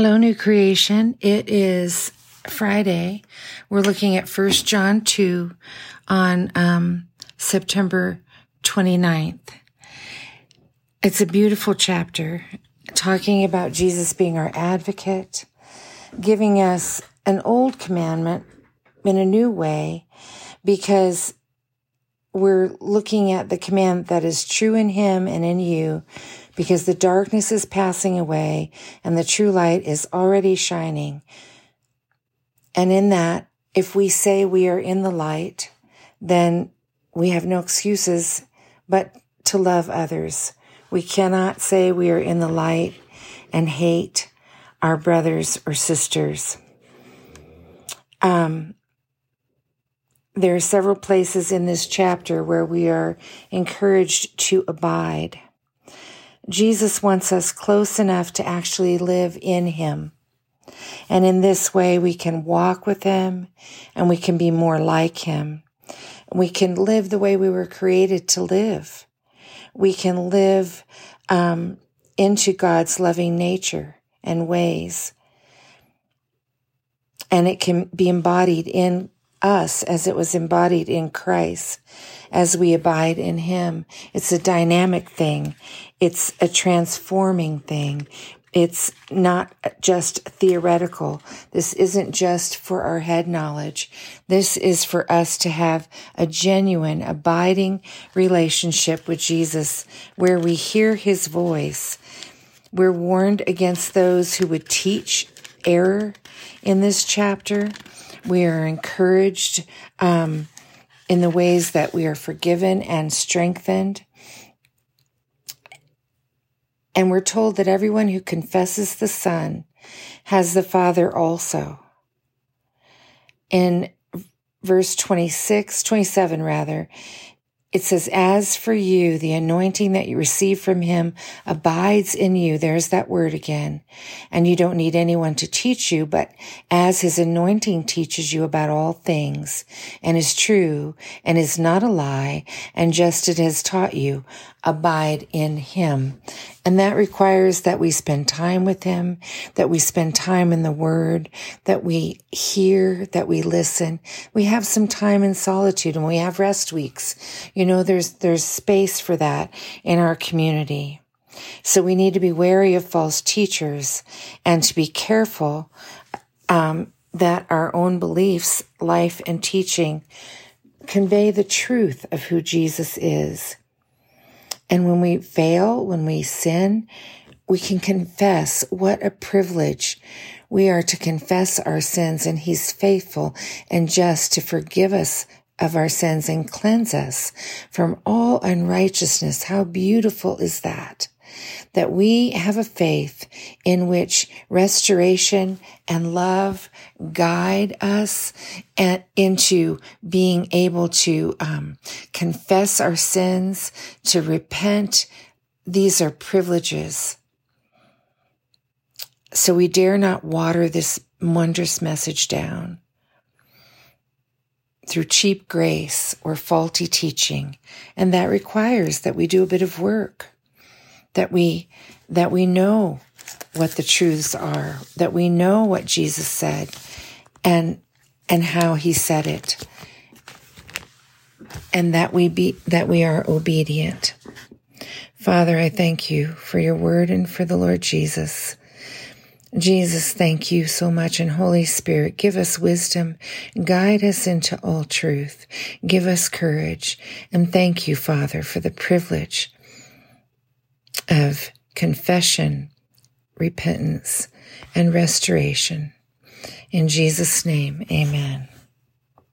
Hello, new creation. It is Friday. We're looking at First John 2 on um, September 29th. It's a beautiful chapter talking about Jesus being our advocate, giving us an old commandment in a new way because we're looking at the command that is true in him and in you because the darkness is passing away and the true light is already shining. And in that, if we say we are in the light, then we have no excuses but to love others. We cannot say we are in the light and hate our brothers or sisters. Um, there are several places in this chapter where we are encouraged to abide. Jesus wants us close enough to actually live in him. And in this way, we can walk with him and we can be more like him. We can live the way we were created to live. We can live um, into God's loving nature and ways. And it can be embodied in us as it was embodied in Christ as we abide in Him. It's a dynamic thing. It's a transforming thing. It's not just theoretical. This isn't just for our head knowledge. This is for us to have a genuine, abiding relationship with Jesus where we hear his voice. We're warned against those who would teach error in this chapter. We are encouraged um, in the ways that we are forgiven and strengthened. And we're told that everyone who confesses the Son has the Father also. In verse 26, 27 rather, it says, As for you, the anointing that you receive from him abides in you. There's that word again. And you don't need anyone to teach you, but as his anointing teaches you about all things and is true and is not a lie, and just it has taught you, abide in him. And that requires that we spend time with him, that we spend time in the word, that we hear, that we listen. We have some time in solitude and we have rest weeks. You know, there's, there's space for that in our community. So we need to be wary of false teachers and to be careful, um, that our own beliefs, life and teaching convey the truth of who Jesus is. And when we fail, when we sin, we can confess what a privilege we are to confess our sins and he's faithful and just to forgive us of our sins and cleanse us from all unrighteousness. How beautiful is that? That we have a faith in which restoration and love guide us and into being able to um, confess our sins, to repent. These are privileges. So we dare not water this wondrous message down through cheap grace or faulty teaching. And that requires that we do a bit of work, that we, that we know what the truths are, that we know what Jesus said and, and how he said it. And that we be, that we are obedient. Father, I thank you for your word and for the Lord Jesus. Jesus, thank you so much. And Holy Spirit, give us wisdom, guide us into all truth, give us courage. And thank you, Father, for the privilege of confession, repentance, and restoration. In Jesus' name, amen.